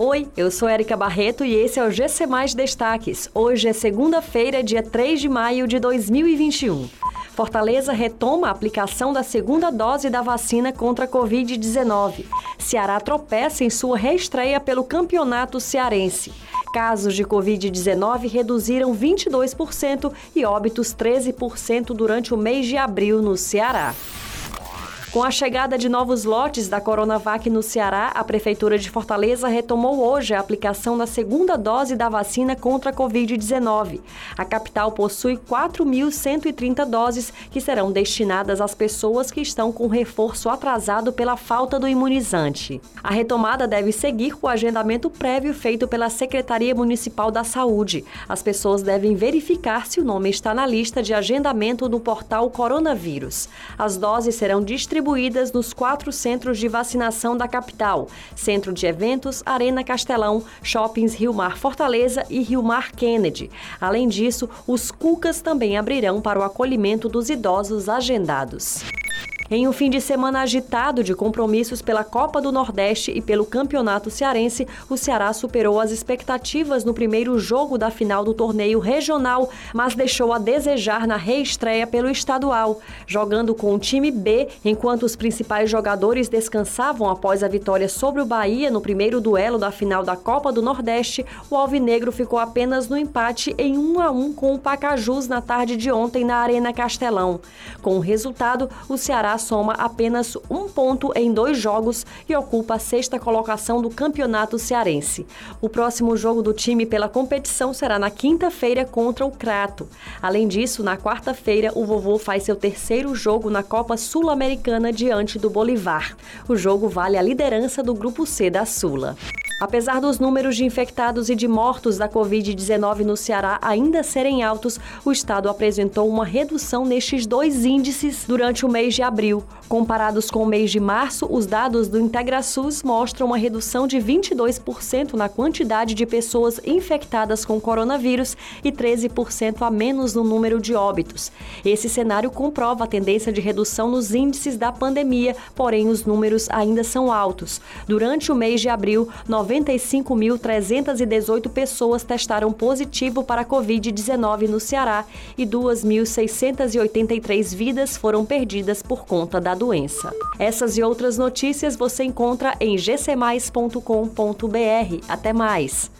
Oi, eu sou Erika Barreto e esse é o GC Mais Destaques. Hoje é segunda-feira, dia 3 de maio de 2021. Fortaleza retoma a aplicação da segunda dose da vacina contra a Covid-19. Ceará tropeça em sua reestreia pelo Campeonato Cearense. Casos de Covid-19 reduziram 22% e óbitos 13% durante o mês de abril no Ceará. Com a chegada de novos lotes da Coronavac no Ceará, a Prefeitura de Fortaleza retomou hoje a aplicação da segunda dose da vacina contra a Covid-19. A capital possui 4.130 doses que serão destinadas às pessoas que estão com reforço atrasado pela falta do imunizante. A retomada deve seguir o agendamento prévio feito pela Secretaria Municipal da Saúde. As pessoas devem verificar se o nome está na lista de agendamento no portal Coronavírus. As doses serão distribuídas distribuídas nos quatro centros de vacinação da capital: Centro de Eventos, Arena Castelão, Shoppings Rio Mar Fortaleza e Rio Mar Kennedy. Além disso, os Cucas também abrirão para o acolhimento dos idosos agendados. Em um fim de semana agitado de compromissos pela Copa do Nordeste e pelo Campeonato Cearense, o Ceará superou as expectativas no primeiro jogo da final do torneio regional, mas deixou a desejar na reestreia pelo estadual. Jogando com o time B, enquanto os principais jogadores descansavam após a vitória sobre o Bahia no primeiro duelo da final da Copa do Nordeste, o Alvinegro ficou apenas no empate em 1 a 1 com o Pacajus na tarde de ontem na Arena Castelão. Com o resultado, o Ceará soma apenas um ponto em dois jogos e ocupa a sexta colocação do campeonato cearense. O próximo jogo do time pela competição será na quinta-feira contra o Crato. Além disso, na quarta-feira, o vovô faz seu terceiro jogo na Copa Sul-Americana diante do Bolivar. O jogo vale a liderança do Grupo C da Sula. Apesar dos números de infectados e de mortos da Covid-19 no Ceará ainda serem altos, o estado apresentou uma redução nestes dois índices durante o mês de abril. Comparados com o mês de março, os dados do IntegraSUS mostram uma redução de 22% na quantidade de pessoas infectadas com coronavírus e 13% a menos no número de óbitos. Esse cenário comprova a tendência de redução nos índices da pandemia, porém os números ainda são altos. Durante o mês de abril, 95.318 pessoas testaram positivo para a Covid-19 no Ceará e 2.683 vidas foram perdidas por conta da doença. Essas e outras notícias você encontra em gcmais.com.br. Até mais!